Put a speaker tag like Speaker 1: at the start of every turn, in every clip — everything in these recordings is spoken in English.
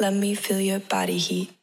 Speaker 1: Let me feel your body heat.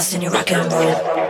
Speaker 2: Thank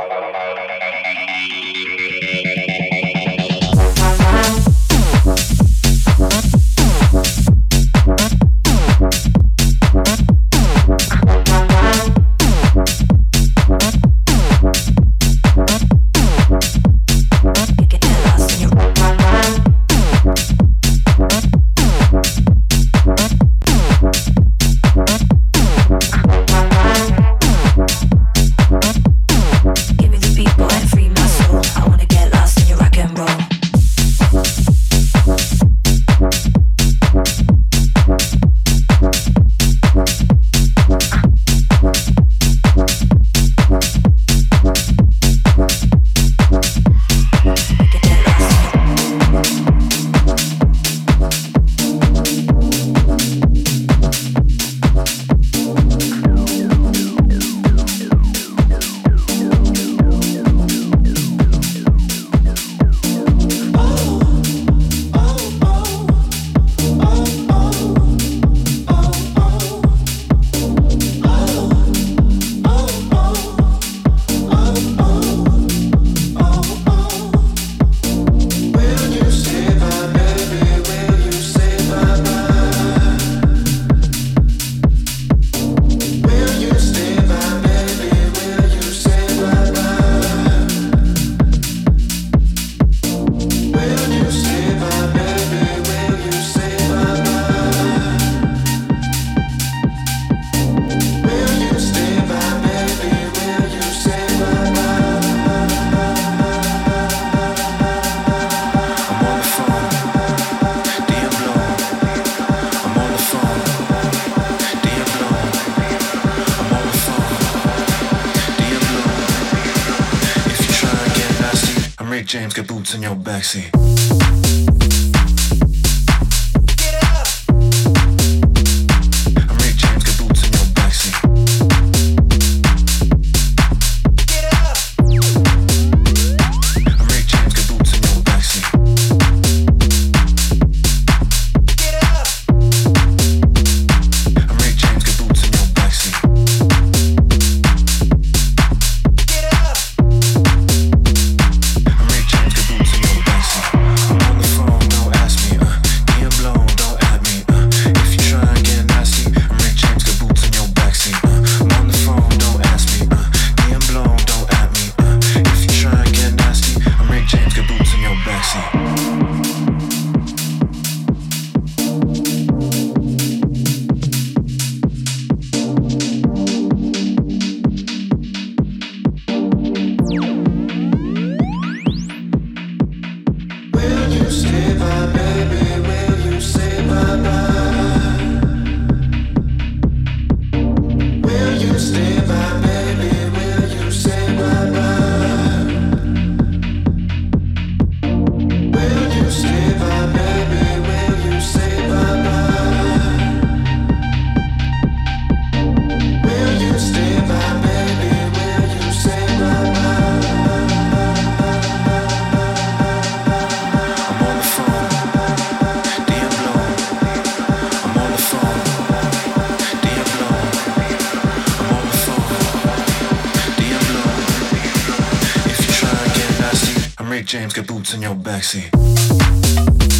Speaker 3: in your backseat. James, got boots in your backseat.